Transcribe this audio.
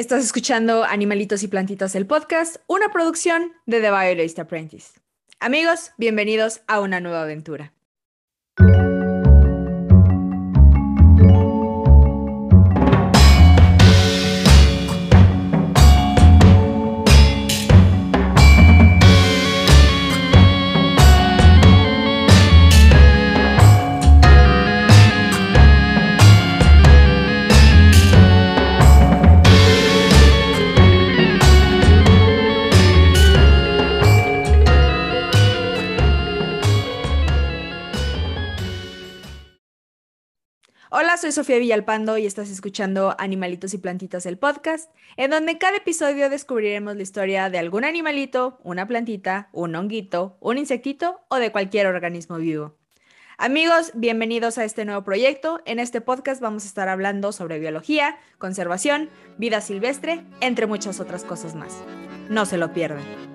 Estás escuchando Animalitos y Plantitas, el podcast, una producción de The Violist Apprentice. Amigos, bienvenidos a una nueva aventura. Hola, soy Sofía Villalpando y estás escuchando Animalitos y Plantitas, el podcast, en donde en cada episodio descubriremos la historia de algún animalito, una plantita, un honguito, un insectito o de cualquier organismo vivo. Amigos, bienvenidos a este nuevo proyecto. En este podcast vamos a estar hablando sobre biología, conservación, vida silvestre, entre muchas otras cosas más. No se lo pierdan.